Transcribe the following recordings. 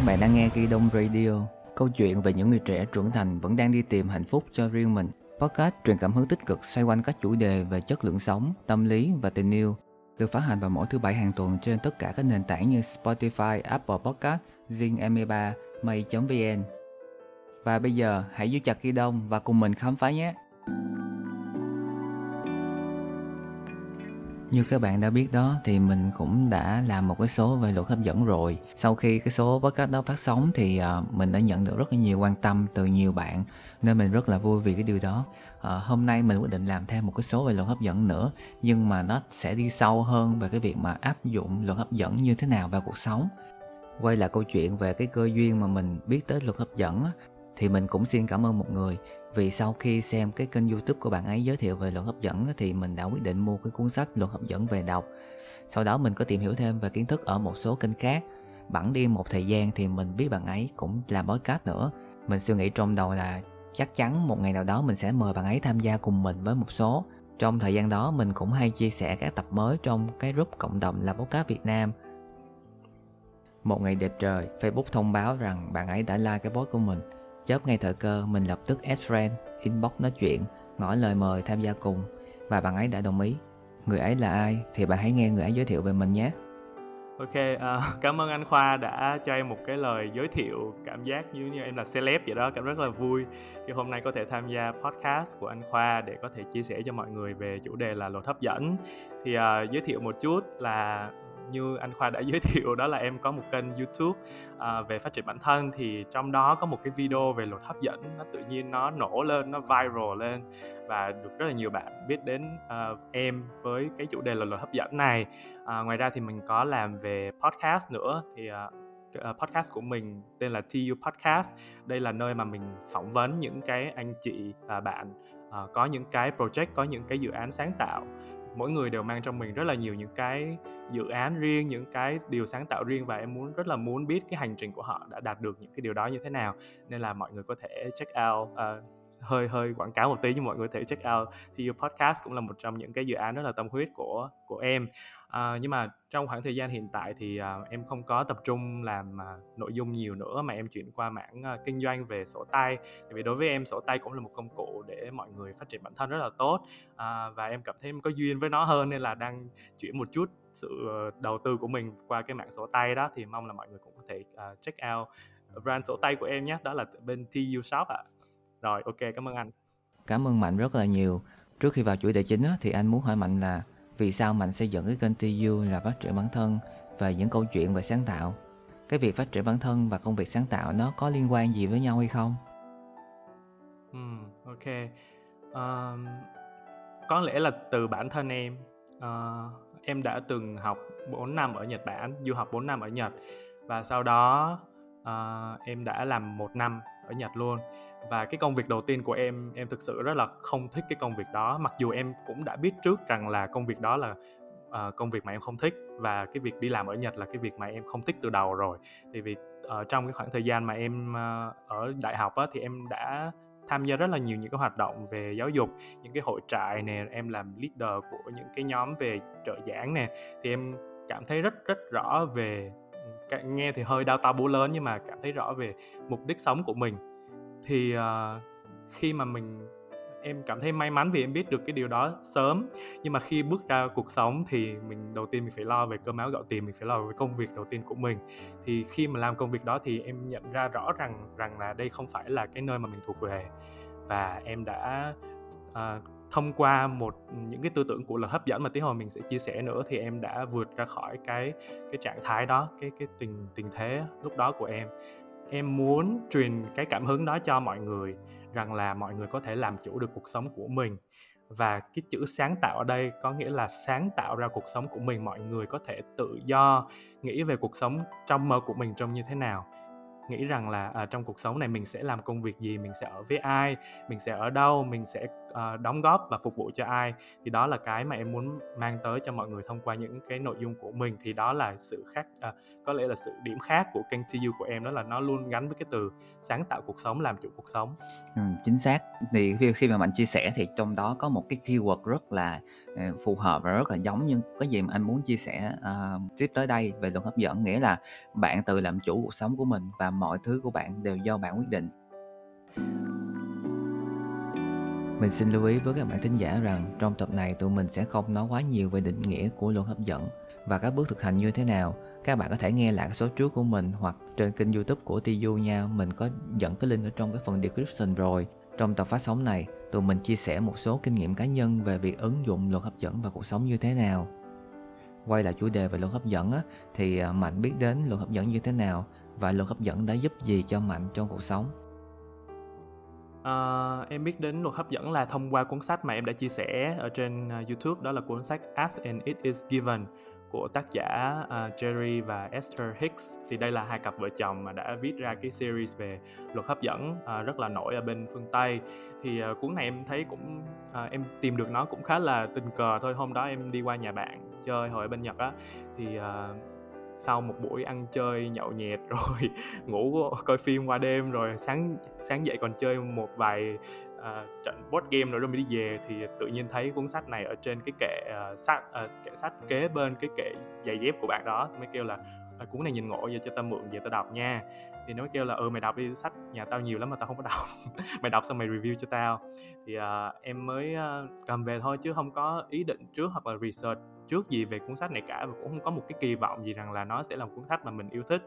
Các bạn đang nghe Kỳ Đông Radio, câu chuyện về những người trẻ trưởng thành vẫn đang đi tìm hạnh phúc cho riêng mình. Podcast truyền cảm hứng tích cực xoay quanh các chủ đề về chất lượng sống, tâm lý và tình yêu, được phát hành vào mỗi thứ bảy hàng tuần trên tất cả các nền tảng như Spotify, Apple Podcast, Zing M3, May.vn. Và bây giờ hãy giữ chặt Kỳ Đông và cùng mình khám phá nhé! Như các bạn đã biết đó thì mình cũng đã làm một cái số về luật hấp dẫn rồi. Sau khi cái số podcast đó phát sóng thì uh, mình đã nhận được rất là nhiều quan tâm từ nhiều bạn nên mình rất là vui vì cái điều đó. Uh, hôm nay mình quyết định làm thêm một cái số về luật hấp dẫn nữa nhưng mà nó sẽ đi sâu hơn về cái việc mà áp dụng luật hấp dẫn như thế nào vào cuộc sống. Quay lại câu chuyện về cái cơ duyên mà mình biết tới luật hấp dẫn thì mình cũng xin cảm ơn một người vì sau khi xem cái kênh youtube của bạn ấy giới thiệu về luật hấp dẫn thì mình đã quyết định mua cái cuốn sách luật hấp dẫn về đọc. Sau đó mình có tìm hiểu thêm về kiến thức ở một số kênh khác. Bẵng đi một thời gian thì mình biết bạn ấy cũng làm podcast nữa. Mình suy nghĩ trong đầu là chắc chắn một ngày nào đó mình sẽ mời bạn ấy tham gia cùng mình với một số. Trong thời gian đó mình cũng hay chia sẻ các tập mới trong cái group cộng đồng là podcast Việt Nam. Một ngày đẹp trời, Facebook thông báo rằng bạn ấy đã like cái post của mình. Chớp ngay thời cơ, mình lập tức add friend, inbox nói chuyện, ngỏ lời mời tham gia cùng và bạn ấy đã đồng ý. Người ấy là ai thì bạn hãy nghe người ấy giới thiệu về mình nhé. Ok, uh, cảm ơn anh Khoa đã cho em một cái lời giới thiệu cảm giác như như em là celeb vậy đó, cảm rất là vui khi hôm nay có thể tham gia podcast của anh Khoa để có thể chia sẻ cho mọi người về chủ đề là luật hấp dẫn. Thì uh, giới thiệu một chút là như anh khoa đã giới thiệu đó là em có một kênh youtube uh, về phát triển bản thân. Thì trong đó có một cái video về luật hấp dẫn. Nó tự nhiên nó nổ lên nó viral lên. Và được rất là nhiều bạn biết đến uh, em với cái chủ đề là luật hấp dẫn này. Uh, ngoài ra thì mình có làm về podcast nữa. Thì uh, podcast của mình tên là TU Podcast. Đây là nơi mà mình phỏng vấn những cái anh chị và bạn uh, có những cái project, có những cái dự án sáng tạo mỗi người đều mang trong mình rất là nhiều những cái dự án riêng những cái điều sáng tạo riêng và em muốn rất là muốn biết cái hành trình của họ đã đạt được những cái điều đó như thế nào. Nên là mọi người có thể check out uh, hơi hơi quảng cáo một tí nhưng mọi người có thể check out. Thì podcast cũng là một trong những cái dự án rất là tâm huyết của của em. À, nhưng mà trong khoảng thời gian hiện tại thì à, em không có tập trung làm à, nội dung nhiều nữa mà em chuyển qua mảng à, kinh doanh về sổ tay. Tại vì đối với em sổ tay cũng là một công cụ để mọi người phát triển bản thân rất là tốt à, và em cảm thấy em có duyên với nó hơn nên là đang chuyển một chút sự ờ, đầu tư của mình qua cái mạng sổ tay đó. Thì mong là mọi người cũng có thể uh, check out brand sổ tay của em nhé. Đó là bên TU Shop ạ. à rồi ok cảm ơn anh cảm ơn mạnh rất là nhiều trước khi vào chủ đề chính thì anh muốn hỏi mạnh là vì sao Mạnh xây dựng cái kênh TU là phát triển bản thân và những câu chuyện về sáng tạo? Cái việc phát triển bản thân và công việc sáng tạo nó có liên quan gì với nhau hay không? Hmm, ok. Um, có lẽ là từ bản thân em, uh, em đã từng học 4 năm ở Nhật Bản, du học 4 năm ở Nhật và sau đó uh, em đã làm một năm ở Nhật luôn và cái công việc đầu tiên của em em thực sự rất là không thích cái công việc đó. Mặc dù em cũng đã biết trước rằng là công việc đó là uh, công việc mà em không thích và cái việc đi làm ở Nhật là cái việc mà em không thích từ đầu rồi. Thì vì uh, trong cái khoảng thời gian mà em uh, ở đại học á, thì em đã tham gia rất là nhiều những cái hoạt động về giáo dục những cái hội trại nè em làm leader của những cái nhóm về trợ giảng nè. Thì em cảm thấy rất rất rõ về ừ, nghe thì hơi đau to bố lớn nhưng mà cảm thấy rõ về mục đích sống của mình thì uh, khi mà mình em cảm thấy may mắn vì em biết được cái điều đó sớm nhưng mà khi bước ra cuộc sống thì mình đầu tiên mình phải lo về cơm áo gạo tiền mình phải lo về công việc đầu tiên của mình. Thì khi mà làm công việc đó thì em nhận ra rõ rằng rằng là đây không phải là cái nơi mà mình thuộc về. Và em đã uh, thông qua một những cái tư tưởng của luật hấp dẫn mà tí hồi mình sẽ chia sẻ nữa thì em đã vượt ra khỏi cái cái trạng thái đó cái cái tình tình thế lúc đó của em em muốn truyền cái cảm hứng đó cho mọi người, rằng là mọi người có thể làm chủ được cuộc sống của mình. Và cái chữ sáng tạo ở đây có nghĩa là sáng tạo ra cuộc sống của mình, mọi người có thể tự do nghĩ về cuộc sống trong mơ của mình trông như thế nào nghĩ rằng là à, trong cuộc sống này mình sẽ làm công việc gì mình sẽ ở với ai mình sẽ ở đâu mình sẽ uh, đóng góp và phục vụ cho ai. Thì đó là cái mà em muốn mang tới cho mọi người thông qua những cái nội dung của mình. Thì đó là sự khác uh, có lẽ là sự điểm khác của kênh TU của em đó là nó luôn gắn với cái từ sáng tạo cuộc sống làm chủ cuộc sống. Ừ, chính xác. Thì khi, mà mạnh chia sẻ thì trong đó có một cái keyword rất là Ờ, phù hợp và rất là giống như cái gì mà anh muốn chia sẻ uh, tiếp tới đây về luật hấp dẫn nghĩa là bạn tự làm chủ cuộc sống của mình và mọi thứ của bạn đều do bạn quyết định mình xin lưu ý với các bạn thính giả rằng trong tập này tụi mình sẽ không nói quá nhiều về định nghĩa của luật hấp dẫn và các bước thực hành như thế nào. Các bạn có thể nghe lại số trước của mình hoặc trên kênh youtube của TU nha. Mình có dẫn cái link ở trong cái phần description rồi. Trong tập phát sóng này, tụi mình chia sẻ một số kinh nghiệm cá nhân về việc ứng dụng luật hấp dẫn vào cuộc sống như thế nào. Quay lại chủ đề về luật hấp dẫn á, thì à, Mạnh biết đến luật hấp dẫn như thế nào và luật hấp dẫn đã giúp gì cho Mạnh trong cuộc sống. À, em biết đến luật hấp dẫn là thông qua cuốn sách mà em đã chia sẻ ở trên à, YouTube đó là cuốn sách As and It Is Given của tác giả uh, Jerry và Esther Hicks. Thì đây là hai cặp vợ chồng mà đã viết ra cái series về luật hấp dẫn uh, rất là nổi ở bên phương Tây. Thì uh, cuốn này em thấy cũng uh, em tìm được nó cũng khá là tình cờ thôi. Hôm đó em đi qua nhà bạn chơi hồi ở bên Nhật á. Thì uh, sau một buổi ăn chơi nhậu nhẹt rồi ngủ coi phim qua đêm rồi sáng sáng dậy còn chơi một vài uh, trận board game rồi rồi mới đi về thì tự nhiên thấy cuốn sách này ở trên cái kệ ờ, uh, sách uh, ờ, kệ sách kế bên cái kệ giày dép của bạn đó mới kêu là à, cuốn này nhìn ngộ vậy cho tao mượn về tao đọc nha. Thì nó mới kêu là ừ mày đọc đi sách nhà tao nhiều lắm mà tao không có đọc. Mày đọc xong mày review cho tao. Thì uh, em mới uh, cầm về thôi chứ không có ý định trước hoặc là research trước gì về cuốn sách này cả và cũng không có một cái kỳ vọng gì rằng là nó sẽ là một cuốn sách mà mình yêu thích.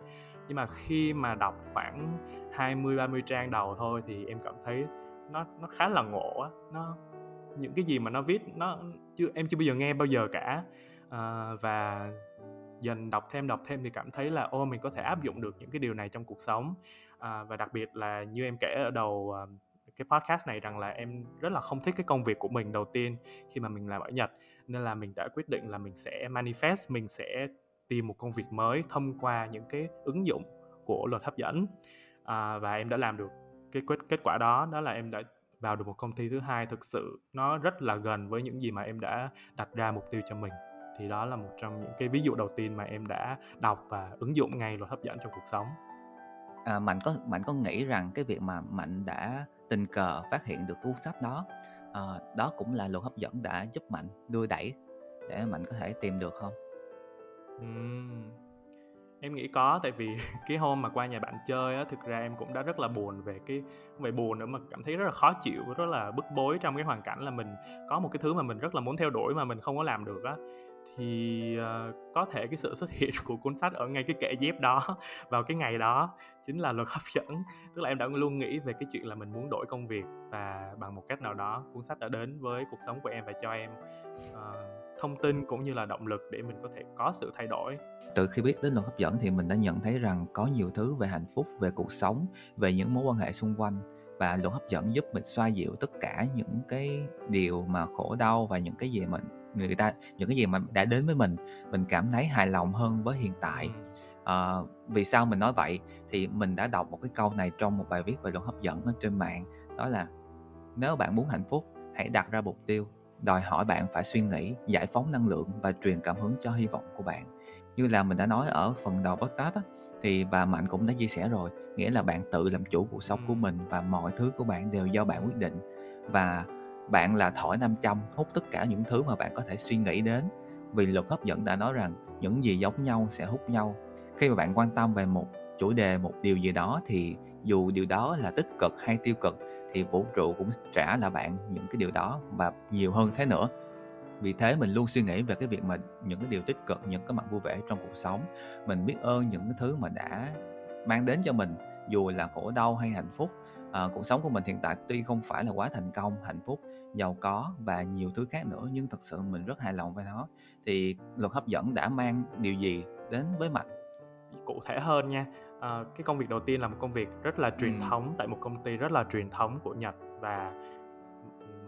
Nhưng mà khi mà đọc khoảng 20 30 trang đầu thôi thì em cảm thấy nó nó khá là ngộ á. Nó những cái gì mà nó viết nó chưa em chưa bao giờ nghe bao giờ cả. À, và dần đọc thêm đọc thêm thì cảm thấy là ô mình có thể áp dụng được những cái điều này trong cuộc sống. À, và đặc biệt là như em kể ở đầu uh, cái podcast này rằng là em rất là không thích cái công việc của mình đầu tiên khi mà mình làm ở Nhật. Nên là mình đã quyết định là mình sẽ manifest mình sẽ tìm một công việc mới thông qua những cái ứng dụng của luật hấp dẫn. À, và em đã làm được cái kết kết quả đó đó là em đã vào được một công ty thứ hai. Thực sự nó rất là gần với những gì mà em đã đặt ra mục tiêu cho mình thì đó là một trong những cái ví dụ đầu tiên mà em đã đọc và ứng dụng ngay luật hấp dẫn trong cuộc sống. À, mạnh có mạnh có nghĩ rằng cái việc mà mạnh đã tình cờ phát hiện được cuốn sách đó à, đó cũng là luật hấp dẫn đã giúp mạnh đưa đẩy để mạnh có thể tìm được không? Uhm, em nghĩ có tại vì cái hôm mà qua nhà bạn chơi á thực ra em cũng đã rất là buồn về cái không phải buồn nữa mà cảm thấy rất là khó chịu rất là bức bối trong cái hoàn cảnh là mình có một cái thứ mà mình rất là muốn theo đuổi mà mình không có làm được á thì uh, có thể cái sự xuất hiện của cuốn sách ở ngay cái kệ dép đó vào cái ngày đó chính là luật hấp dẫn. Tức là em đã luôn nghĩ về cái chuyện là mình muốn đổi công việc và bằng một cách nào đó cuốn sách đã đến với cuộc sống của em và cho em uh, thông tin cũng như là động lực để mình có thể có sự thay đổi. Từ khi biết đến luật hấp dẫn thì mình đã nhận thấy rằng có nhiều thứ về hạnh phúc về cuộc sống về những mối quan hệ xung quanh. Và luật hấp dẫn giúp mình xoa dịu tất cả những cái điều mà khổ đau và những cái gì mình người ta những cái gì mà đã đến với mình mình cảm thấy hài lòng hơn với hiện tại. À, vì sao mình nói vậy? Thì mình đã đọc một cái câu này trong một bài viết về luật hấp dẫn ở trên mạng đó là nếu bạn muốn hạnh phúc hãy đặt ra mục tiêu đòi hỏi bạn phải suy nghĩ giải phóng năng lượng và truyền cảm hứng cho hy vọng của bạn. Như là mình đã nói ở phần đầu podcast á, thì bà mạnh cũng đã chia sẻ rồi nghĩa là bạn tự làm chủ cuộc sống của mình và mọi thứ của bạn đều do bạn quyết định. Và bạn là thỏi 500 hút tất cả những thứ mà bạn có thể suy nghĩ đến. Vì luật hấp dẫn đã nói rằng những gì giống nhau sẽ hút nhau. Khi mà bạn quan tâm về một chủ đề một điều gì đó thì dù điều đó là tích cực hay tiêu cực thì vũ trụ cũng trả lại bạn những cái điều đó và nhiều hơn thế nữa. Vì thế mình luôn suy nghĩ về cái việc mà những cái điều tích cực những cái mặt vui vẻ trong cuộc sống. Mình biết ơn những cái thứ mà đã mang đến cho mình dù là khổ đau hay hạnh phúc. À, cuộc sống của mình hiện tại tuy không phải là quá thành công hạnh phúc giàu có và nhiều thứ khác nữa nhưng thật sự mình rất hài lòng với nó. Thì luật hấp dẫn đã mang điều gì đến với mạnh cụ thể hơn nha à, cái công việc đầu tiên là một công việc rất là truyền ừ. thống tại một công ty rất là truyền thống của nhật. Và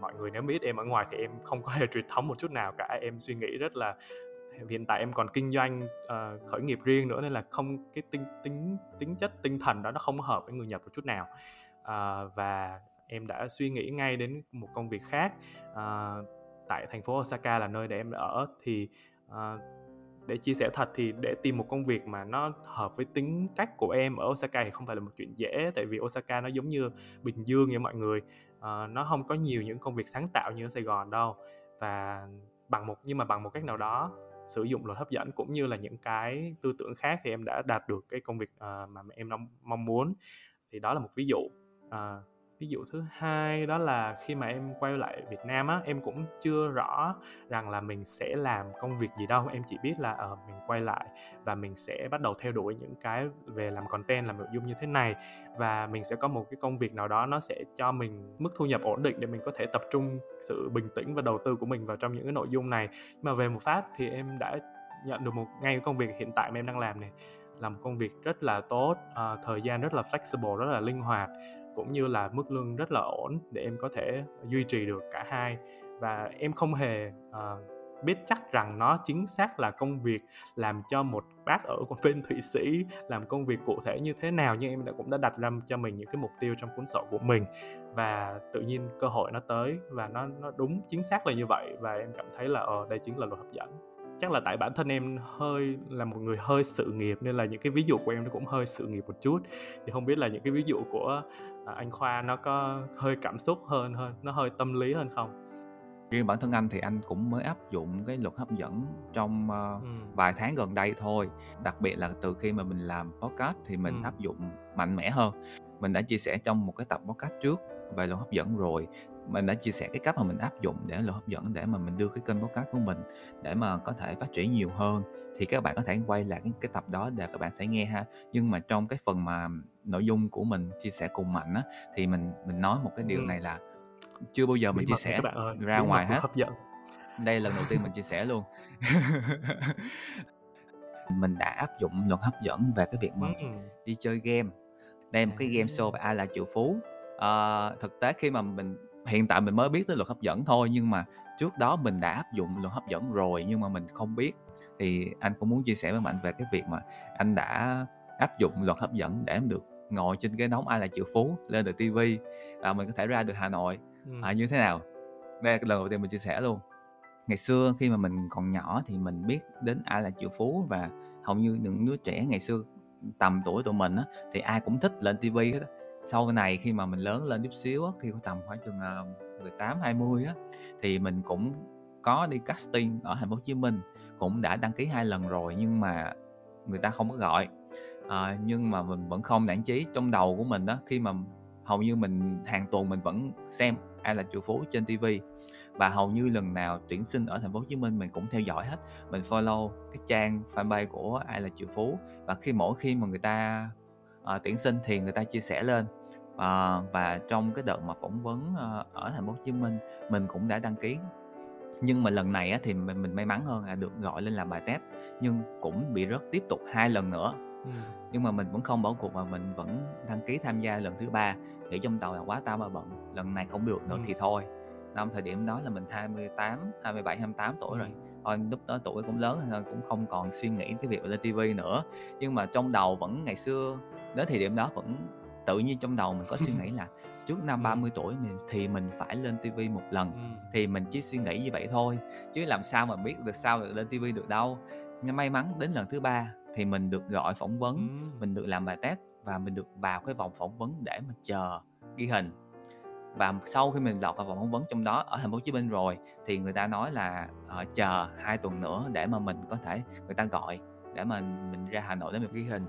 mọi người nếu biết em ở ngoài thì em không có hề truyền thống một chút nào cả. Em suy nghĩ rất là hiện tại em còn kinh doanh uh, khởi nghiệp riêng nữa nên là không cái tính tính tính chất tinh thần đó nó không hợp với người Nhật một chút nào. Uh, và em đã suy nghĩ ngay đến một công việc khác uh, tại thành phố Osaka là nơi để em ở thì uh, để chia sẻ thật thì để tìm một công việc mà nó hợp với tính cách của em ở Osaka thì không phải là một chuyện dễ tại vì Osaka nó giống như Bình Dương như mọi người. Uh, nó không có nhiều những công việc sáng tạo như ở Sài Gòn đâu và bằng một nhưng mà bằng một cách nào đó sử dụng luật hấp dẫn cũng như là những cái tư tưởng khác thì em đã đạt được cái công việc uh, mà em mong muốn. Thì đó là một ví dụ uh, ví dụ thứ hai đó là khi mà em quay lại Việt Nam á em cũng chưa rõ rằng là mình sẽ làm công việc gì đâu. Em chỉ biết là uh, mình quay lại và mình sẽ bắt đầu theo đuổi những cái về làm content làm nội dung như thế này. Và mình sẽ có một cái công việc nào đó nó sẽ cho mình mức thu nhập ổn định để mình có thể tập trung sự bình tĩnh và đầu tư của mình vào trong những cái nội dung này. Nhưng mà về một phát thì em đã nhận được một ngay cái công việc hiện tại mà em đang làm này. Là một công việc rất là tốt uh, thời gian rất là flexible rất là linh hoạt cũng như là mức lương rất là ổn để em có thể duy trì được cả hai. Và em không hề uh, biết chắc rằng nó chính xác là công việc làm cho một bác ở bên thụy sĩ làm công việc cụ thể như thế nào nhưng em đã cũng đã đặt ra cho mình những cái mục tiêu trong cuốn sổ của mình. Và tự nhiên cơ hội nó tới và nó nó đúng chính xác là như vậy. Và em cảm thấy là ờ đây chính là luật hấp dẫn chắc là tại bản thân em hơi là một người hơi sự nghiệp nên là những cái ví dụ của em nó cũng hơi sự nghiệp một chút. Thì không biết là những cái ví dụ của à, anh khoa nó có hơi cảm xúc hơn hơn nó hơi tâm lý hơn không? Riêng bản thân anh thì anh cũng mới áp dụng cái luật hấp dẫn trong uh, ừ. vài tháng gần đây thôi. Đặc biệt là từ khi mà mình làm podcast thì mình ừ. áp dụng mạnh mẽ hơn. Mình đã chia sẻ trong một cái tập podcast trước về luật hấp dẫn rồi mình đã chia sẻ cái cách mà mình áp dụng để luật hấp dẫn để mà mình đưa cái kênh podcast của mình để mà có thể phát triển nhiều hơn. Thì các bạn có thể quay lại cái, cái tập đó để các bạn sẽ nghe ha. Nhưng mà trong cái phần mà nội dung của mình chia sẻ cùng mạnh á thì mình mình nói một cái điều ừ. này là chưa bao giờ mình chia sẻ ơi, ra ngoài hết. hấp dẫn. Đây là lần đầu tiên mình chia sẻ luôn. Mình đã áp dụng luật hấp dẫn về cái việc mà ừ. đi chơi game. Đây một cái game show về ai là triệu phú. À, thực tế khi mà mình hiện tại mình mới biết tới luật hấp dẫn thôi nhưng mà trước đó mình đã áp dụng luật hấp dẫn rồi nhưng mà mình không biết. Thì anh cũng muốn chia sẻ với mạnh về cái việc mà anh đã áp dụng luật hấp dẫn để em được ngồi trên ghế nóng ai là triệu phú lên được tivi và mình có thể ra được hà nội. Ừ. à, như thế nào? Đây là lần đầu tiên mình chia sẻ luôn. Ngày xưa khi mà mình còn nhỏ thì mình biết đến ai là triệu phú và hầu như những đứa trẻ ngày xưa tầm tuổi tụi mình á thì ai cũng thích lên tivi hết sau này khi mà mình lớn lên chút xíu á khi có tầm khoảng chừng ờ, 18 20 á thì mình cũng có đi casting ở thành phố Hồ Chí Minh cũng đã đăng ký hai lần rồi nhưng mà người ta không có gọi. À, nhưng mà mình vẫn không nản chí trong đầu của mình đó khi mà hầu như mình hàng tuần mình vẫn xem ai là triệu phú trên TV và hầu như lần nào tuyển sinh ở thành phố Hồ Chí Minh mình cũng theo dõi hết. Mình follow cái trang fanpage của ai là triệu phú và khi mỗi khi mà người ta uh, tuyển sinh thì người ta chia sẻ lên uh, và trong cái đợt mà phỏng vấn uh, ở thành phố Hồ Chí Minh mình cũng đã đăng ký. Nhưng mà lần này thì mình, mình may mắn hơn là được gọi lên làm bài test nhưng cũng bị rớt tiếp tục hai lần nữa. Ừ. nhưng mà mình vẫn không bỏ cuộc và mình vẫn đăng ký tham gia lần thứ ba nghĩ trong tàu là quá tao mà bận lần này không được nữa ừ. thì thôi. Năm thời điểm đó là mình 28 27 28 tuổi rồi. Thôi lúc đó tuổi cũng lớn nên cũng không còn suy nghĩ cái việc lên tivi nữa. Nhưng mà trong đầu vẫn ngày xưa đến thời điểm đó vẫn tự nhiên trong đầu mình có suy nghĩ là trước năm 30 tuổi mình thì mình phải lên tivi một lần thì mình chỉ suy nghĩ như vậy thôi chứ làm sao mà biết được sao được lên tivi được đâu. Nhưng may mắn đến lần thứ ba thì mình được gọi phỏng vấn mình được làm bài test và mình được vào cái vòng phỏng vấn để mà chờ ghi hình. Và sau khi mình lọt vào vòng phỏng vấn trong đó ở thành phố Hồ Chí Minh rồi thì người ta nói là uh, chờ hai tuần nữa để mà mình có thể người ta gọi để mà mình ra Hà Nội để mình ghi hình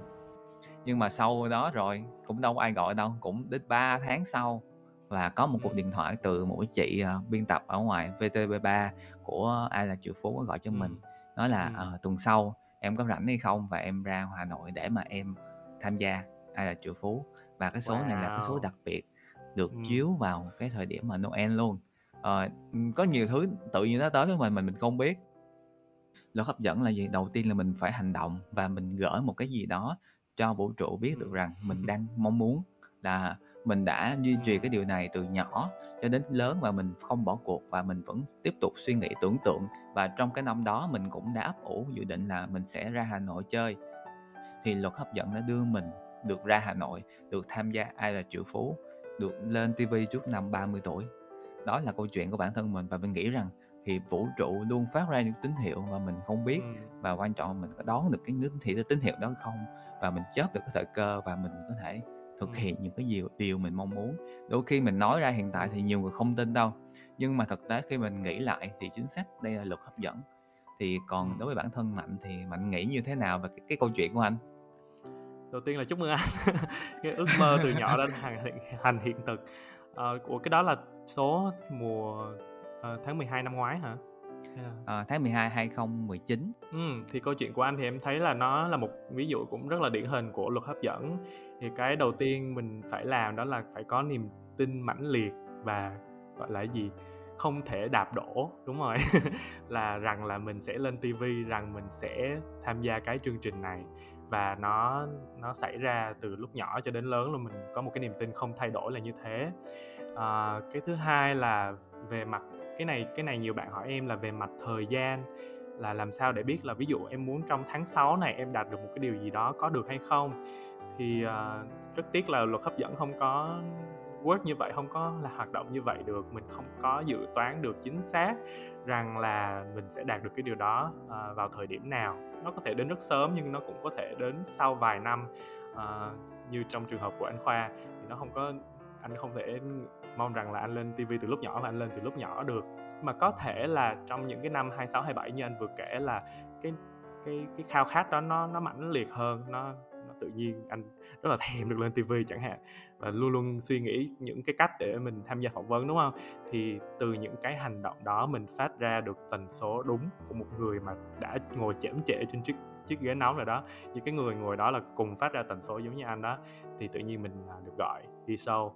nhưng mà sau đó rồi cũng đâu có ai gọi đâu cũng đến 3 tháng sau và có một cuộc điện thoại từ một chị uh, biên tập ở ngoài VTV3 của ai là triệu phú gọi cho mình nói là uh, tuần sau em có rảnh hay không và em ra Hà Nội để mà em tham gia ai là triệu phú? Và cái số wow. này là cái số đặc biệt được ừ. chiếu vào cái thời điểm mà Noel luôn. Uh, có nhiều thứ tự nhiên nó tới với mình mình mình không biết. Luật hấp dẫn là gì? Đầu tiên là mình phải hành động và mình gửi một cái gì đó cho vũ trụ biết được rằng mình đang mong muốn là mình đã duy trì cái điều này từ nhỏ cho đến lớn và mình không bỏ cuộc và mình vẫn tiếp tục suy nghĩ tưởng tượng. Và trong cái năm đó mình cũng đã ấp ủ dự định là mình sẽ ra Hà Nội chơi. Thì luật hấp dẫn đã đưa mình được ra Hà Nội được tham gia ai là triệu phú được lên TV trước năm 30 tuổi. Đó là câu chuyện của bản thân mình và mình nghĩ rằng thì vũ trụ luôn phát ra những tín hiệu mà mình không biết. Ừ. và quan trọng là mình có đón được cái tín hiệu tín hiệu đó không và mình chớp được cái thời cơ và mình có thể thực hiện những cái điều điều mình mong muốn. Đôi khi mình nói ra hiện tại thì nhiều người không tin đâu nhưng mà thực tế khi mình nghĩ lại thì chính xác đây là luật hấp dẫn. Thì còn đối với bản thân mạnh thì mạnh nghĩ như thế nào về cái, cái câu chuyện của anh? Đầu tiên là chúc mừng anh. Cái ước mơ từ nhỏ đã thành, thành hiện thực. À, của cái đó là số mùa uh, tháng 12 năm ngoái hả à, tháng 12 2019 ừ, thì câu chuyện của anh thì em thấy là nó là một ví dụ cũng rất là điển hình của luật hấp dẫn. Thì cái đầu tiên mình phải làm đó là phải có niềm tin mãnh liệt và gọi là gì không thể đạp đổ đúng rồi. Là rằng là mình sẽ lên tivi rằng mình sẽ tham gia cái chương trình này. Và nó nó xảy ra từ lúc nhỏ cho đến lớn là mình có một cái niềm tin không thay đổi là như thế. À, cái thứ hai là về mặt cái này cái này nhiều bạn hỏi em là về mặt thời gian là làm sao để biết là ví dụ em muốn trong tháng 6 này em đạt được một cái điều gì đó có được hay không? Thì uh, rất tiếc là luật hấp dẫn không có work như vậy không có là hoạt động như vậy được. Mình không có dự toán được chính xác rằng là mình sẽ đạt được cái điều đó uh, vào thời điểm nào. Nó có thể đến rất sớm nhưng nó cũng có thể đến sau vài năm uh, như trong trường hợp của anh khoa thì nó không có anh không thể mong rằng là anh lên TV từ lúc nhỏ và anh lên từ lúc nhỏ được. Mà có thể là trong những cái năm 26 27 như anh vừa kể là cái cái cái khao khát đó nó nó mãnh liệt hơn, nó nó tự nhiên anh rất là thèm được lên TV chẳng hạn. Và luôn luôn suy nghĩ những cái cách để mình tham gia phỏng vấn, đúng không? Thì từ những cái hành động đó mình phát ra được tần số đúng của một người mà đã ngồi chễm trễ trên chiếc chiếc ghế nóng rồi đó. Những cái người ngồi đó là cùng phát ra tần số giống như anh đó, thì tự nhiên mình à, được gọi đi sâu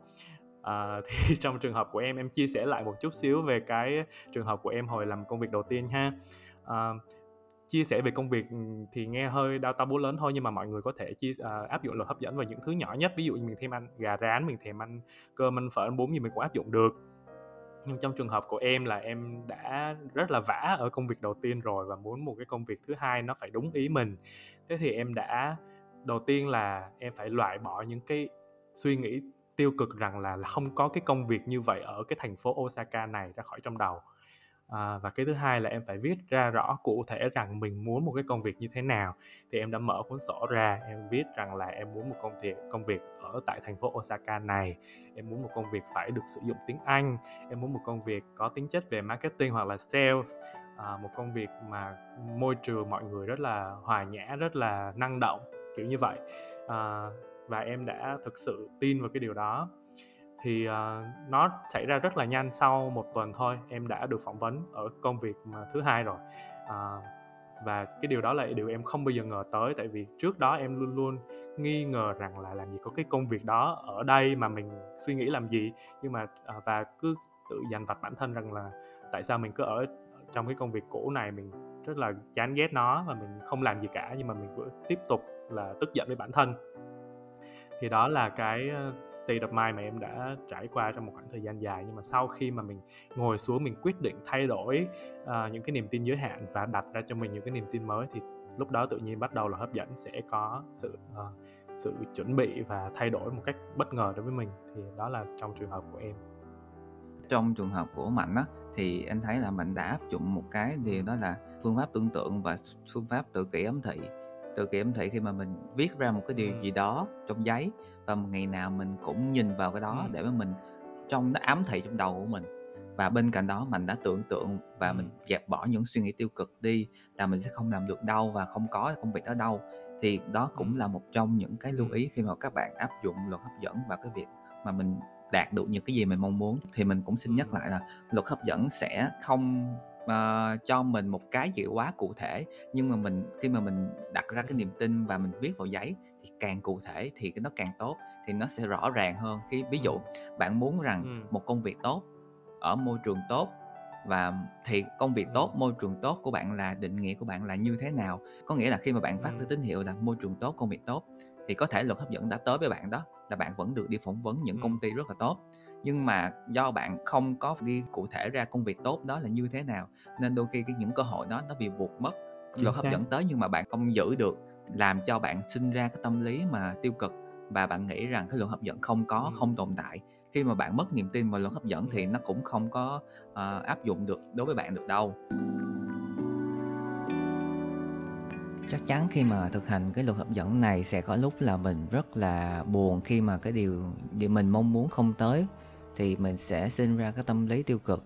à, thì trong trường hợp của em em chia sẻ lại một chút xíu về cái trường hợp của em hồi làm công việc đầu tiên ha. À, chia sẻ về công việc ừ, thì nghe hơi đau tabu lớn thôi nhưng mà mọi người có thể chia uh, à, áp dụng luật hấp dẫn vào những thứ nhỏ nhất. Ví dụ như mình thêm ăn gà rán mình thèm ăn cơm ăn phở ăn bún gì mình cũng áp dụng được. Nhưng trong trường hợp của em là em đã rất là vã ở công việc đầu tiên rồi và muốn một cái công việc thứ hai nó phải đúng ý mình. Thế thì em đã đầu tiên là em phải loại bỏ những cái suy nghĩ tiêu cực rằng là, là không có cái công việc như vậy ở cái thành phố Osaka này ra khỏi trong đầu. À, và cái thứ hai là em phải viết ra rõ cụ thể rằng mình muốn một cái công việc như thế nào. Thì em đã mở cuốn sổ ra em viết rằng là em muốn một công việc công việc ở tại thành phố Osaka này. Em muốn một công việc phải được sử dụng tiếng Anh. Em muốn một công việc có tính chất về marketing hoặc là sales. À, một công việc mà môi trường mọi người rất là hòa nhã rất là năng động kiểu như vậy. À, và em đã thực sự tin vào cái điều đó. Thì uh, nó xảy ra rất là nhanh sau một tuần thôi em đã được phỏng vấn ở công việc mà thứ hai rồi. Uh, và cái điều đó là điều em không bao giờ ngờ tới tại vì trước đó em luôn luôn nghi ngờ rằng là làm gì có cái công việc đó ở đây mà mình suy nghĩ làm gì. Nhưng mà uh, và cứ tự dằn vặt bản thân rằng là tại sao mình cứ ở trong cái công việc cũ này mình rất là chán ghét nó và mình không làm gì cả nhưng mà mình vẫn tiếp tục là tức giận với bản thân thì đó là cái ờ, state of mind mà em đã trải qua trong một khoảng thời gian dài. Nhưng mà sau khi mà mình ngồi xuống mình quyết định thay đổi uh, những cái niềm tin giới hạn và đặt ra cho mình những cái niềm tin mới thì lúc đó tự nhiên bắt đầu là hấp dẫn sẽ có sự uh, sự chuẩn bị và thay đổi một cách bất ngờ đối với mình. Thì đó là trong trường hợp của em. Trong trường hợp của mạnh á thì anh thấy là mạnh đã áp dụng một cái điều đó là phương pháp tưởng tượng và phương pháp tự kỷ ấm thị tự kỷ ẩm thị khi mà mình viết ra một cái điều gì đó trong giấy và một ngày nào mình cũng nhìn vào cái đó để mà mình trong nó ám thị trong đầu của mình. Và bên cạnh đó mình đã tưởng tượng và mình dẹp bỏ những suy nghĩ tiêu cực đi là mình sẽ không làm được đâu và không có công việc đó đâu. Thì đó cũng là một trong những cái lưu ý khi mà các bạn áp dụng luật hấp dẫn vào cái việc mà mình đạt được những cái gì mình mong muốn thì mình cũng xin nhắc lại là luật hấp dẫn sẽ không uh, cho mình một cái gì quá cụ thể. Nhưng mà mình khi mà mình đặt ra cái niềm tin và mình viết vào giấy thì càng cụ thể thì nó càng tốt thì nó sẽ rõ ràng hơn. Khi ví dụ bạn muốn rằng một công việc tốt ở môi trường tốt và thì công việc tốt môi trường tốt của bạn là định nghĩa của bạn là như thế nào? Có nghĩa là khi mà bạn phát cái tín hiệu là môi trường tốt công việc tốt thì có thể luật hấp dẫn đã tới với bạn đó là bạn vẫn được đi phỏng vấn những công ty rất là tốt nhưng mà do bạn không có ghi cụ thể ra công việc tốt đó là như thế nào nên đôi khi cái những cơ hội đó nó bị vụt mất luật hấp dẫn tới nhưng mà bạn không giữ được làm cho bạn sinh ra cái tâm lý mà tiêu cực. Và bạn nghĩ rằng cái luật hấp dẫn không có không tồn tại. Khi mà bạn mất niềm tin vào luật hấp dẫn thì nó cũng không có uh, áp dụng được đối với bạn được đâu. Chắc chắn khi mà thực hành cái luật hấp dẫn này sẽ có lúc là mình rất là buồn khi mà cái điều điều mình mong muốn không tới thì mình sẽ sinh ra cái tâm lý tiêu cực.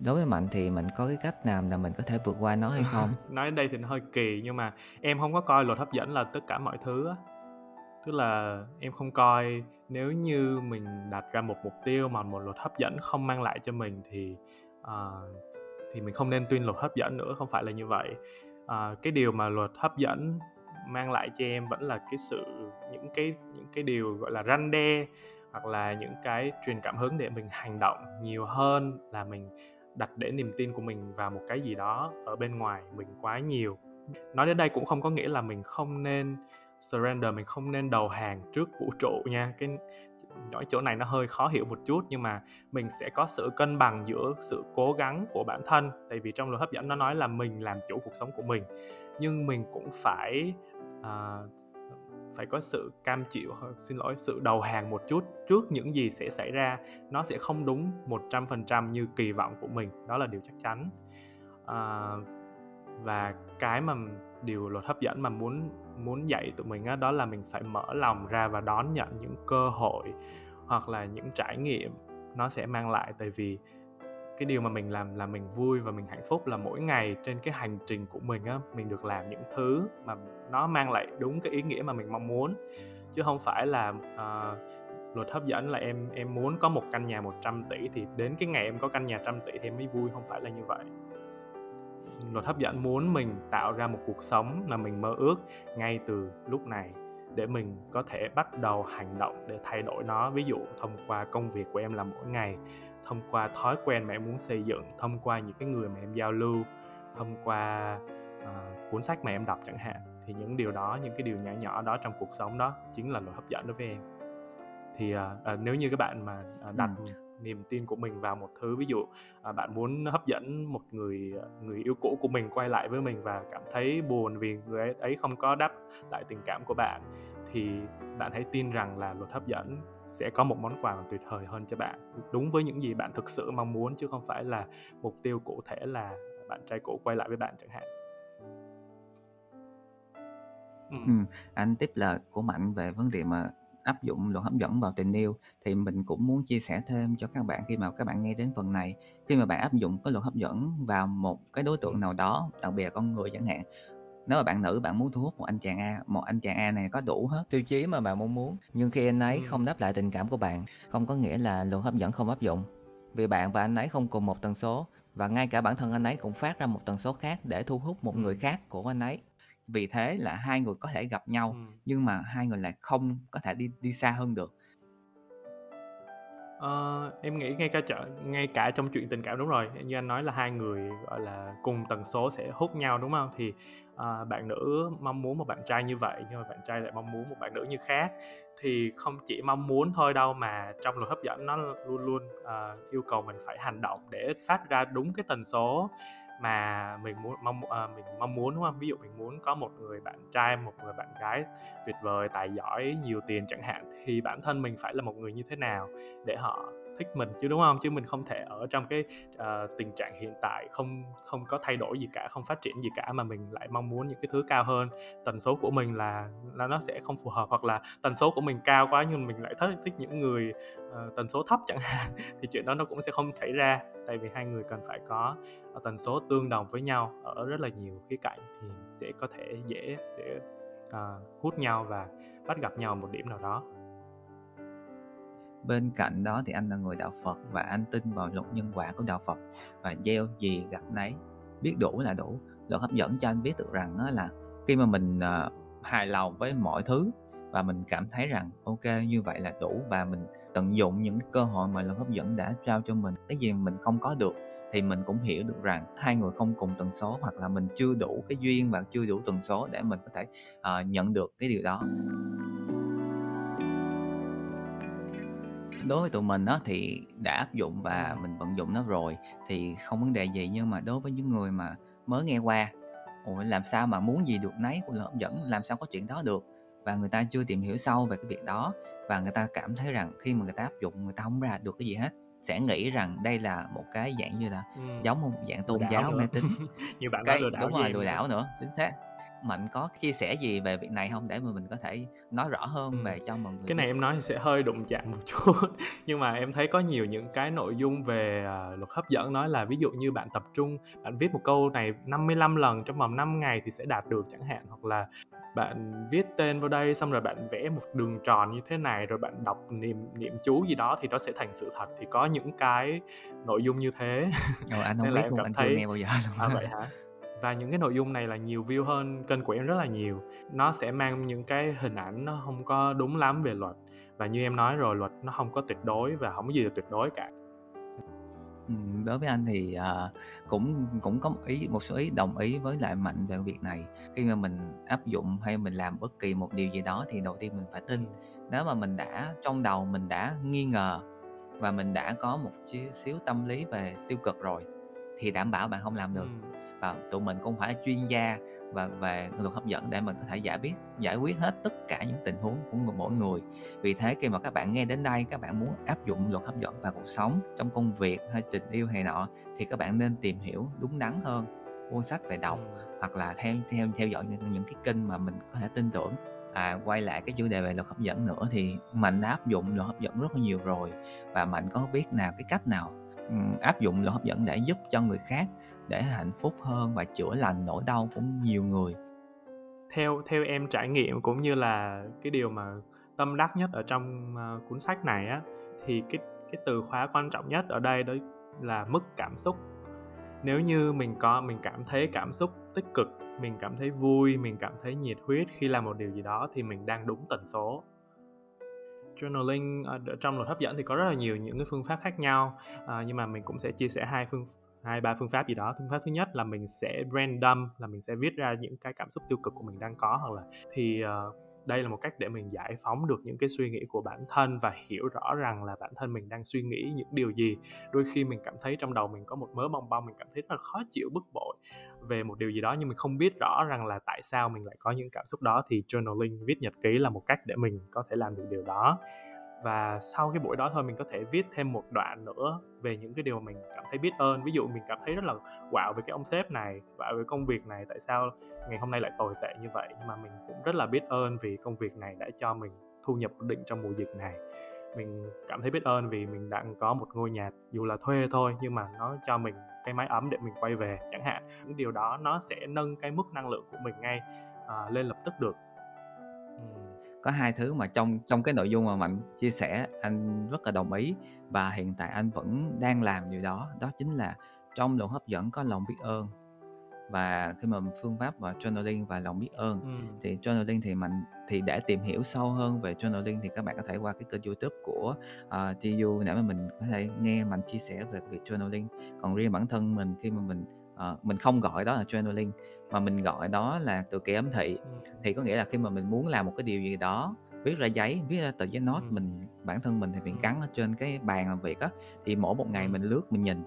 Đối với mạnh thì mình có cái cách nào là mình có thể vượt qua nó hay không? Nói đến đây thì nó hơi kỳ nhưng mà em không có coi luật hấp dẫn là tất cả mọi thứ á. Tức là em không coi. Nếu như mình đặt ra một mục tiêu mà một luật hấp dẫn không mang lại cho mình thì uh, thì mình không nên tuyên luật hấp dẫn nữa không phải là như vậy. Uh, cái điều mà luật hấp dẫn mang lại cho em vẫn là cái sự những cái những cái điều gọi là răn đe hoặc là những cái truyền cảm hứng để mình hành động nhiều hơn là mình đặt để niềm tin của mình vào một cái gì đó ở bên ngoài mình quá nhiều. Nói đến đây cũng không có nghĩa là mình không nên surrender mình không nên đầu hàng trước vũ trụ nha. Cái nói chỗ này nó hơi khó hiểu một chút nhưng mà mình sẽ có sự cân bằng giữa sự cố gắng của bản thân. Tại vì trong luật hấp dẫn nó nói là mình làm chủ cuộc sống của mình nhưng mình cũng phải uh, phải có sự cam chịu xin lỗi sự đầu hàng một chút trước những gì sẽ xảy ra. Nó sẽ không đúng 100% như kỳ vọng của mình. Đó là điều chắc chắn. À, và cái mà điều luật hấp dẫn mà muốn muốn dạy tụi mình đó, đó là mình phải mở lòng ra và đón nhận những cơ hội hoặc là những trải nghiệm nó sẽ mang lại. Tại vì cái điều mà mình làm là mình vui và mình hạnh phúc là mỗi ngày trên cái hành trình của mình á mình được làm những thứ mà nó mang lại đúng cái ý nghĩa mà mình mong muốn. Chứ không phải là uh, luật hấp dẫn là em em muốn có một căn nhà 100 tỷ thì đến cái ngày em có căn nhà trăm tỷ thì em mới vui không phải là như vậy. Luật hấp dẫn muốn mình tạo ra một cuộc sống mà mình mơ ước ngay từ lúc này để mình có thể bắt đầu hành động để thay đổi nó. Ví dụ thông qua công việc của em làm mỗi ngày thông qua thói quen mà em muốn xây dựng thông qua những cái người mà em giao lưu thông qua uh, cuốn sách mà em đọc chẳng hạn thì những điều đó những cái điều nhỏ nhỏ đó trong cuộc sống đó chính là luật hấp dẫn đối với em. Thì uh, uh, nếu như các bạn mà uh, đặt ừ niềm tin của mình vào một thứ ví dụ à, bạn muốn hấp dẫn một người người yêu cũ của mình quay lại với mình và cảm thấy buồn vì người ấy không có đáp lại tình cảm của bạn thì bạn hãy tin rằng là luật hấp dẫn sẽ có một món quà tuyệt vời hơn cho bạn. Đúng với những gì bạn thực sự mong muốn chứ không phải là mục tiêu cụ thể là bạn trai cũ quay lại với bạn chẳng hạn. Ừ. Ừ, anh tiếp lời của mạnh về vấn đề mà áp dụng luật hấp dẫn vào tình yêu thì mình cũng muốn chia sẻ thêm cho các bạn khi mà các bạn nghe đến phần này. Khi mà bạn áp dụng cái luật hấp dẫn vào một cái đối tượng nào đó đặc biệt là con người chẳng hạn nếu mà bạn nữ bạn muốn thu hút một anh chàng A một anh chàng A này có đủ hết tiêu chí mà bạn mong muốn nhưng khi anh ấy không đáp lại tình cảm của bạn không có nghĩa là luật hấp dẫn không áp dụng. Vì bạn và anh ấy không cùng một tần số và ngay cả bản thân anh ấy cũng phát ra một tần số khác để thu hút một người khác của anh ấy. Vì thế là hai người có thể gặp nhau ừ. nhưng mà hai người lại không có thể đi đi xa hơn được Uh, em nghĩ ngay cả chợ ngay cả trong chuyện tình cảm đúng rồi. Như anh nói là hai người gọi là cùng tần số sẽ hút nhau đúng không? Thì uh, bạn nữ mong muốn một bạn trai như vậy nhưng mà bạn trai lại mong muốn một bạn nữ như khác. Thì không chỉ mong muốn thôi đâu mà trong luật hấp dẫn nó luôn luôn uh, yêu cầu mình phải hành động để phát ra đúng cái tần số mà mình muốn mong à, mình mong muốn đúng không? Ví dụ mình muốn có một người bạn trai một người bạn gái tuyệt vời tài giỏi nhiều tiền chẳng hạn thì bản thân mình phải là một người như thế nào để họ thích mình chứ đúng không? Chứ mình không thể ở trong cái uh, tình trạng hiện tại không không có thay đổi gì cả không phát triển gì cả mà mình lại mong muốn những cái thứ cao hơn. Tần số của mình là là nó sẽ không phù hợp hoặc là tần số của mình cao quá nhưng mình lại thích thích những người uh, tần số thấp chẳng hạn thì chuyện đó nó cũng sẽ không xảy ra. Tại vì hai người cần phải có ờ, tần số tương đồng với nhau ở rất là nhiều khía cạnh thì sẽ có thể dễ để uh, hút nhau và bắt gặp nhau một điểm nào đó bên cạnh đó thì anh là người đạo Phật và anh tin vào luật nhân quả của đạo Phật và gieo gì gặt nấy. Biết đủ là đủ. Luật hấp dẫn cho anh biết được rằng đó là khi mà mình ờ, hài lòng với mọi thứ và mình cảm thấy rằng ok như vậy là đủ và mình tận dụng những cơ hội mà luật hấp dẫn đã trao cho mình. Cái gì mình không có được thì mình cũng hiểu được rằng hai người không cùng tần số hoặc là mình chưa đủ cái duyên và chưa đủ tần số để mình có thể uh, nhận được cái điều đó. Đối với tụi mình á thì đã áp dụng và mình vận dụng nó rồi thì không vấn đề gì. Nhưng mà đối với những người mà mới nghe qua ủa làm sao mà muốn gì được nấy? Của hấp dẫn làm sao có chuyện đó được? Và người ta chưa tìm hiểu sâu về cái việc đó và người ta cảm thấy rằng khi mà người ta áp dụng người ta không ra được cái gì hết sẽ nghĩ rằng đây là một cái dạng như là ừ. giống một dạng tôn giáo mê tín như bạn cái, đúng rồi lừa đảo nữa chính xác mạnh có chia sẻ gì về việc này không để mà mình có thể nói rõ hơn ừ. về cho mọi người cái này em nói sẽ hơi đụng chạm một chút. Nhưng mà em thấy có nhiều những cái nội dung về uh, luật hấp dẫn nói là ví dụ như bạn tập trung bạn viết một câu này 55 lần trong vòng 5 ngày thì sẽ đạt được chẳng hạn hoặc là bạn viết tên vào đây xong rồi bạn vẽ một đường tròn như thế này rồi bạn đọc niệm niệm chú gì đó thì nó sẽ thành sự thật. Thì có những cái nội dung như thế. Ồ, anh không biết luôn anh thấy... chưa nghe bao giờ luôn à, vậy hả và những cái nội dung này là nhiều view hơn kênh của em rất là nhiều. Nó sẽ mang những cái hình ảnh nó không có đúng lắm về luật. Và như em nói rồi luật nó không có tuyệt đối và không có gì là tuyệt đối cả. Đối với anh thì uh, cũng cũng có một ý một số ý đồng ý với lại mạnh về việc này. Khi mà mình áp dụng hay mình làm bất kỳ một điều gì đó thì đầu tiên mình phải tin. Nếu mà mình đã trong đầu mình đã nghi ngờ và mình đã có một xíu tâm lý về tiêu cực rồi thì đảm bảo bạn không làm được và tụi mình cũng phải chuyên gia và về luật hấp dẫn để mình có thể giải biết giải quyết hết tất cả những tình huống của mỗi người. Vì thế khi mà các bạn nghe đến đây các bạn muốn áp dụng luật hấp dẫn vào cuộc sống trong công việc hay tình yêu hay nọ thì các bạn nên tìm hiểu đúng đắn hơn mua sách về đọc hoặc là theo theo theo dõi những, những cái kênh mà mình có thể tin tưởng. À quay lại cái chủ đề về luật hấp dẫn nữa thì mạnh đã áp dụng luật hấp dẫn rất là nhiều rồi và mạnh có biết nào cái cách nào áp dụng luật hấp dẫn để giúp cho người khác để hạnh phúc hơn và chữa lành nỗi đau của nhiều người. Theo theo em trải nghiệm cũng như là cái điều mà tâm đắc nhất ở trong uh, cuốn sách này á thì cái cái từ khóa quan trọng nhất ở đây đó là mức cảm xúc. Nếu như mình có mình cảm thấy cảm xúc tích cực mình cảm thấy vui mình cảm thấy nhiệt huyết khi làm một điều gì đó thì mình đang đúng tần số. Journaling ở trong luật hấp dẫn thì có rất là nhiều những cái phương pháp khác nhau à, nhưng mà mình cũng sẽ chia sẻ hai phương hai ba phương pháp gì đó. Phương pháp thứ nhất là mình sẽ random là mình sẽ viết ra những cái cảm xúc tiêu cực của mình đang có hoặc là thì uh, đây là một cách để mình giải phóng được những cái suy nghĩ của bản thân và hiểu rõ rằng là bản thân mình đang suy nghĩ những điều gì. Đôi khi mình cảm thấy trong đầu mình có một mớ bong bong mình cảm thấy rất là khó chịu bức bội về một điều gì đó nhưng mình không biết rõ rằng là tại sao mình lại có những cảm xúc đó thì journaling viết nhật ký là một cách để mình có thể làm được điều đó và sau cái buổi đó thôi mình có thể viết thêm một đoạn nữa về những cái điều mà mình cảm thấy biết ơn. Ví dụ mình cảm thấy rất là quạo về cái ông sếp này quạo về công việc này tại sao ngày hôm nay lại tồi tệ như vậy? Nhưng mà mình cũng rất là biết ơn vì công việc này đã cho mình thu nhập ổn định trong mùa dịch này. Mình cảm thấy biết ơn vì mình đang có một ngôi nhà dù là thuê thôi nhưng mà nó cho mình cái mái ấm để mình quay về chẳng hạn. Những điều đó nó sẽ nâng cái mức năng lượng của mình ngay à, lên lập tức được có hai thứ mà trong trong cái nội dung mà mạnh chia sẻ anh rất là đồng ý và hiện tại anh vẫn đang làm điều đó đó chính là trong lòng hấp dẫn có lòng biết ơn và khi mà phương pháp và journaling và lòng biết ơn ừ. thì journaling thì mạnh thì để tìm hiểu sâu hơn về journaling thì các bạn có thể qua cái kênh youtube của uh, TU để mà mình có thể nghe mạnh chia sẻ về việc journaling còn riêng bản thân mình khi mà mình uh, mình không gọi đó là journaling mà mình gọi đó là từ ký ấm thị. Thì có nghĩa là khi mà mình muốn làm một cái điều gì đó viết ra giấy viết ra tờ giấy note ừ. mình bản thân mình thì mình gắn ở trên cái bàn làm việc á thì mỗi một ngày mình lướt mình nhìn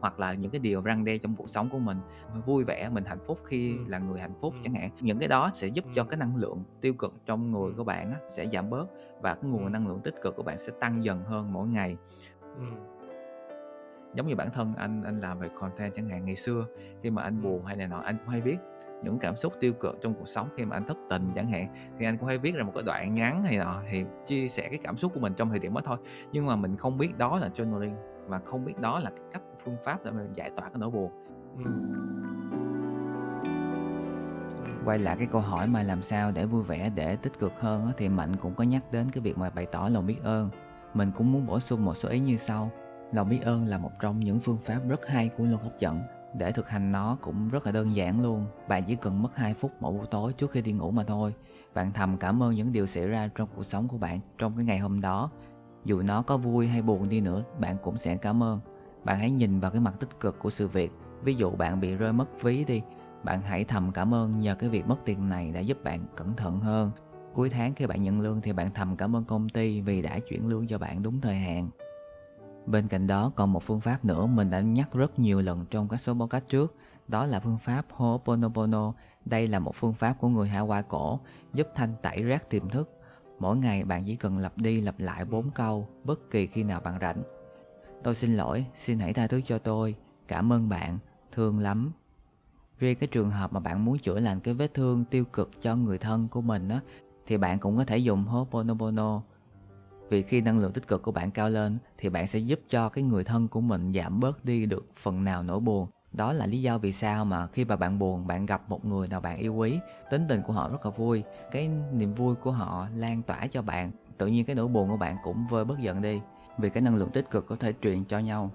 hoặc là những cái điều răng đe trong cuộc sống của mình vui vẻ mình hạnh phúc khi là người hạnh phúc chẳng hạn. Những cái đó sẽ giúp cho cái năng lượng tiêu cực trong người của bạn á, sẽ giảm bớt và cái nguồn năng lượng tích cực của bạn sẽ tăng dần hơn mỗi ngày giống như bản thân anh anh làm về content chẳng hạn ngày xưa khi mà anh buồn hay này nọ anh cũng hay viết những cảm xúc tiêu cực trong cuộc sống khi mà anh thất tình chẳng hạn. Thì anh cũng hay viết ra một cái đoạn ngắn hay nọ thì chia sẻ cái cảm xúc của mình trong thời điểm đó thôi. Nhưng mà mình không biết đó là journaling và không biết đó là cái cách phương pháp để mình giải tỏa cái nỗi buồn. Quay lại cái câu hỏi mà làm sao để vui vẻ để tích cực hơn thì mạnh cũng có nhắc đến cái việc mà bày tỏ lòng biết ơn. Mình cũng muốn bổ sung một số ý như sau lòng biết ơn là một trong những phương pháp rất hay của luật hấp dẫn. Để thực hành nó cũng rất là đơn giản luôn. Bạn chỉ cần mất 2 phút mỗi buổi tối trước khi đi ngủ mà thôi. Bạn thầm cảm ơn những điều xảy ra trong cuộc sống của bạn trong cái ngày hôm đó. Dù nó có vui hay buồn đi nữa, bạn cũng sẽ cảm ơn. Bạn hãy nhìn vào cái mặt tích cực của sự việc. Ví dụ bạn bị rơi mất ví đi, bạn hãy thầm cảm ơn nhờ cái việc mất tiền này đã giúp bạn cẩn thận hơn. Cuối tháng khi bạn nhận lương thì bạn thầm cảm ơn công ty vì đã chuyển lương cho bạn đúng thời hạn. Bên cạnh đó còn một phương pháp nữa mình đã nhắc rất nhiều lần trong các số podcast trước, đó là phương pháp Ho'oponopono. Đây là một phương pháp của người Hawaii cổ, giúp thanh tẩy rác tiềm thức. Mỗi ngày bạn chỉ cần lặp đi lặp lại bốn câu bất kỳ khi nào bạn rảnh. Tôi xin lỗi, xin hãy tha thứ cho tôi, cảm ơn bạn, thương lắm. riêng cái trường hợp mà bạn muốn chữa lành cái vết thương tiêu cực cho người thân của mình á thì bạn cũng có thể dùng Ho'oponopono vì khi năng lượng tích cực của bạn cao lên, thì bạn sẽ giúp cho cái người thân của mình giảm bớt đi được phần nào nỗi buồn. Đó là lý do vì sao mà khi mà bạn buồn, bạn gặp một người nào bạn yêu quý, tính tình của họ rất là vui, cái niềm vui của họ lan tỏa cho bạn, tự nhiên cái nỗi buồn của bạn cũng vơi bớt dần đi vì cái năng lượng tích cực có thể truyền cho nhau.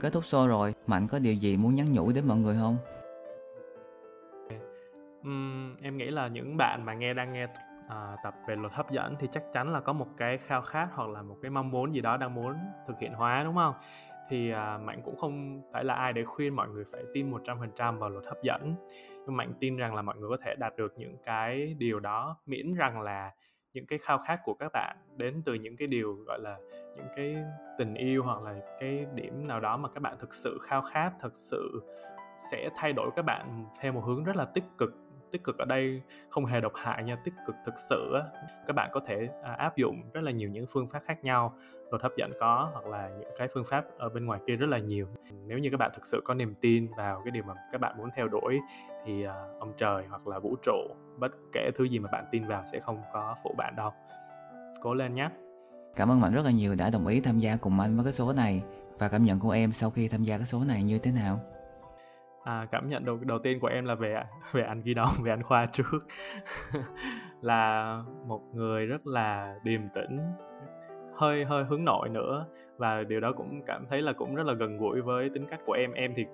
Kết thúc show rồi mạnh có điều gì muốn nhắn nhủ đến mọi người không? Ừm, em nghĩ là những bạn mà nghe đang nghe à, tập về luật hấp dẫn thì chắc chắn là có một cái khao khát hoặc là một cái mong muốn gì đó đang muốn thực hiện hóa đúng không? Thì à, Mạnh cũng không phải là ai để khuyên mọi người phải tin 100% vào luật hấp dẫn. Nhưng Mạnh tin rằng là mọi người có thể đạt được những cái điều đó miễn rằng là những cái khao khát của các bạn đến từ những cái điều gọi là những cái tình yêu hoặc là cái điểm nào đó mà các bạn thực sự khao khát, thực sự sẽ thay đổi các bạn theo một hướng rất là tích cực tích cực ở đây không hề độc hại nha tích cực thực sự á. Các bạn có thể à, áp dụng rất là nhiều những phương pháp khác nhau luật hấp dẫn có hoặc là những cái phương pháp ở bên ngoài kia rất là nhiều. Nếu như các bạn thực sự có niềm tin vào cái điều mà các bạn muốn theo đuổi thì à, ông trời hoặc là vũ trụ bất kể thứ gì mà bạn tin vào sẽ không có phụ bạn đâu. Cố lên nhé cảm ơn mạnh rất là nhiều đã đồng ý tham gia cùng anh với cái số này và cảm nhận của em sau khi tham gia cái số này như thế nào. À, cảm nhận đầu đầu tiên của em là về về anh Ghi Đông, về anh Khoa trước là một người rất là điềm tĩnh, hơi hơi hướng nội nữa và điều đó cũng cảm thấy là cũng rất là gần gũi với tính cách của em. Em thì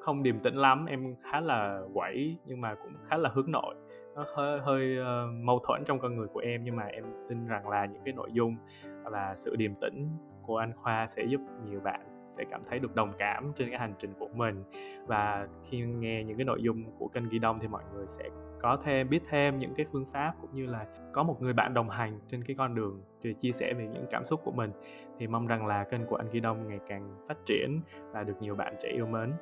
không điềm tĩnh lắm, em khá là quẩy nhưng mà cũng khá là hướng nội. Nó hơi hơi uh, mâu thuẫn trong con người của em nhưng mà em tin rằng là những cái nội dung và sự điềm tĩnh của anh Khoa sẽ giúp nhiều bạn sẽ cảm thấy được đồng cảm trên cái hành trình của mình và khi nghe những cái nội dung của kênh ghi đông thì mọi người sẽ có thêm, biết thêm những cái phương pháp cũng như là có một người bạn đồng hành trên cái con đường để chia sẻ về những cảm xúc của mình thì mong rằng là kênh của anh ghi đông ngày càng phát triển và được nhiều bạn trẻ yêu mến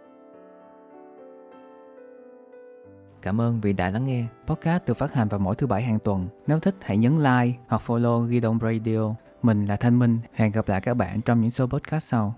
Cảm ơn vì đã lắng nghe. Podcast được phát hành vào mỗi thứ bảy hàng tuần. Nếu thích, hãy nhấn like hoặc follow Ghi Đông Radio. Mình là Thanh Minh. Hẹn gặp lại các bạn trong những số podcast sau.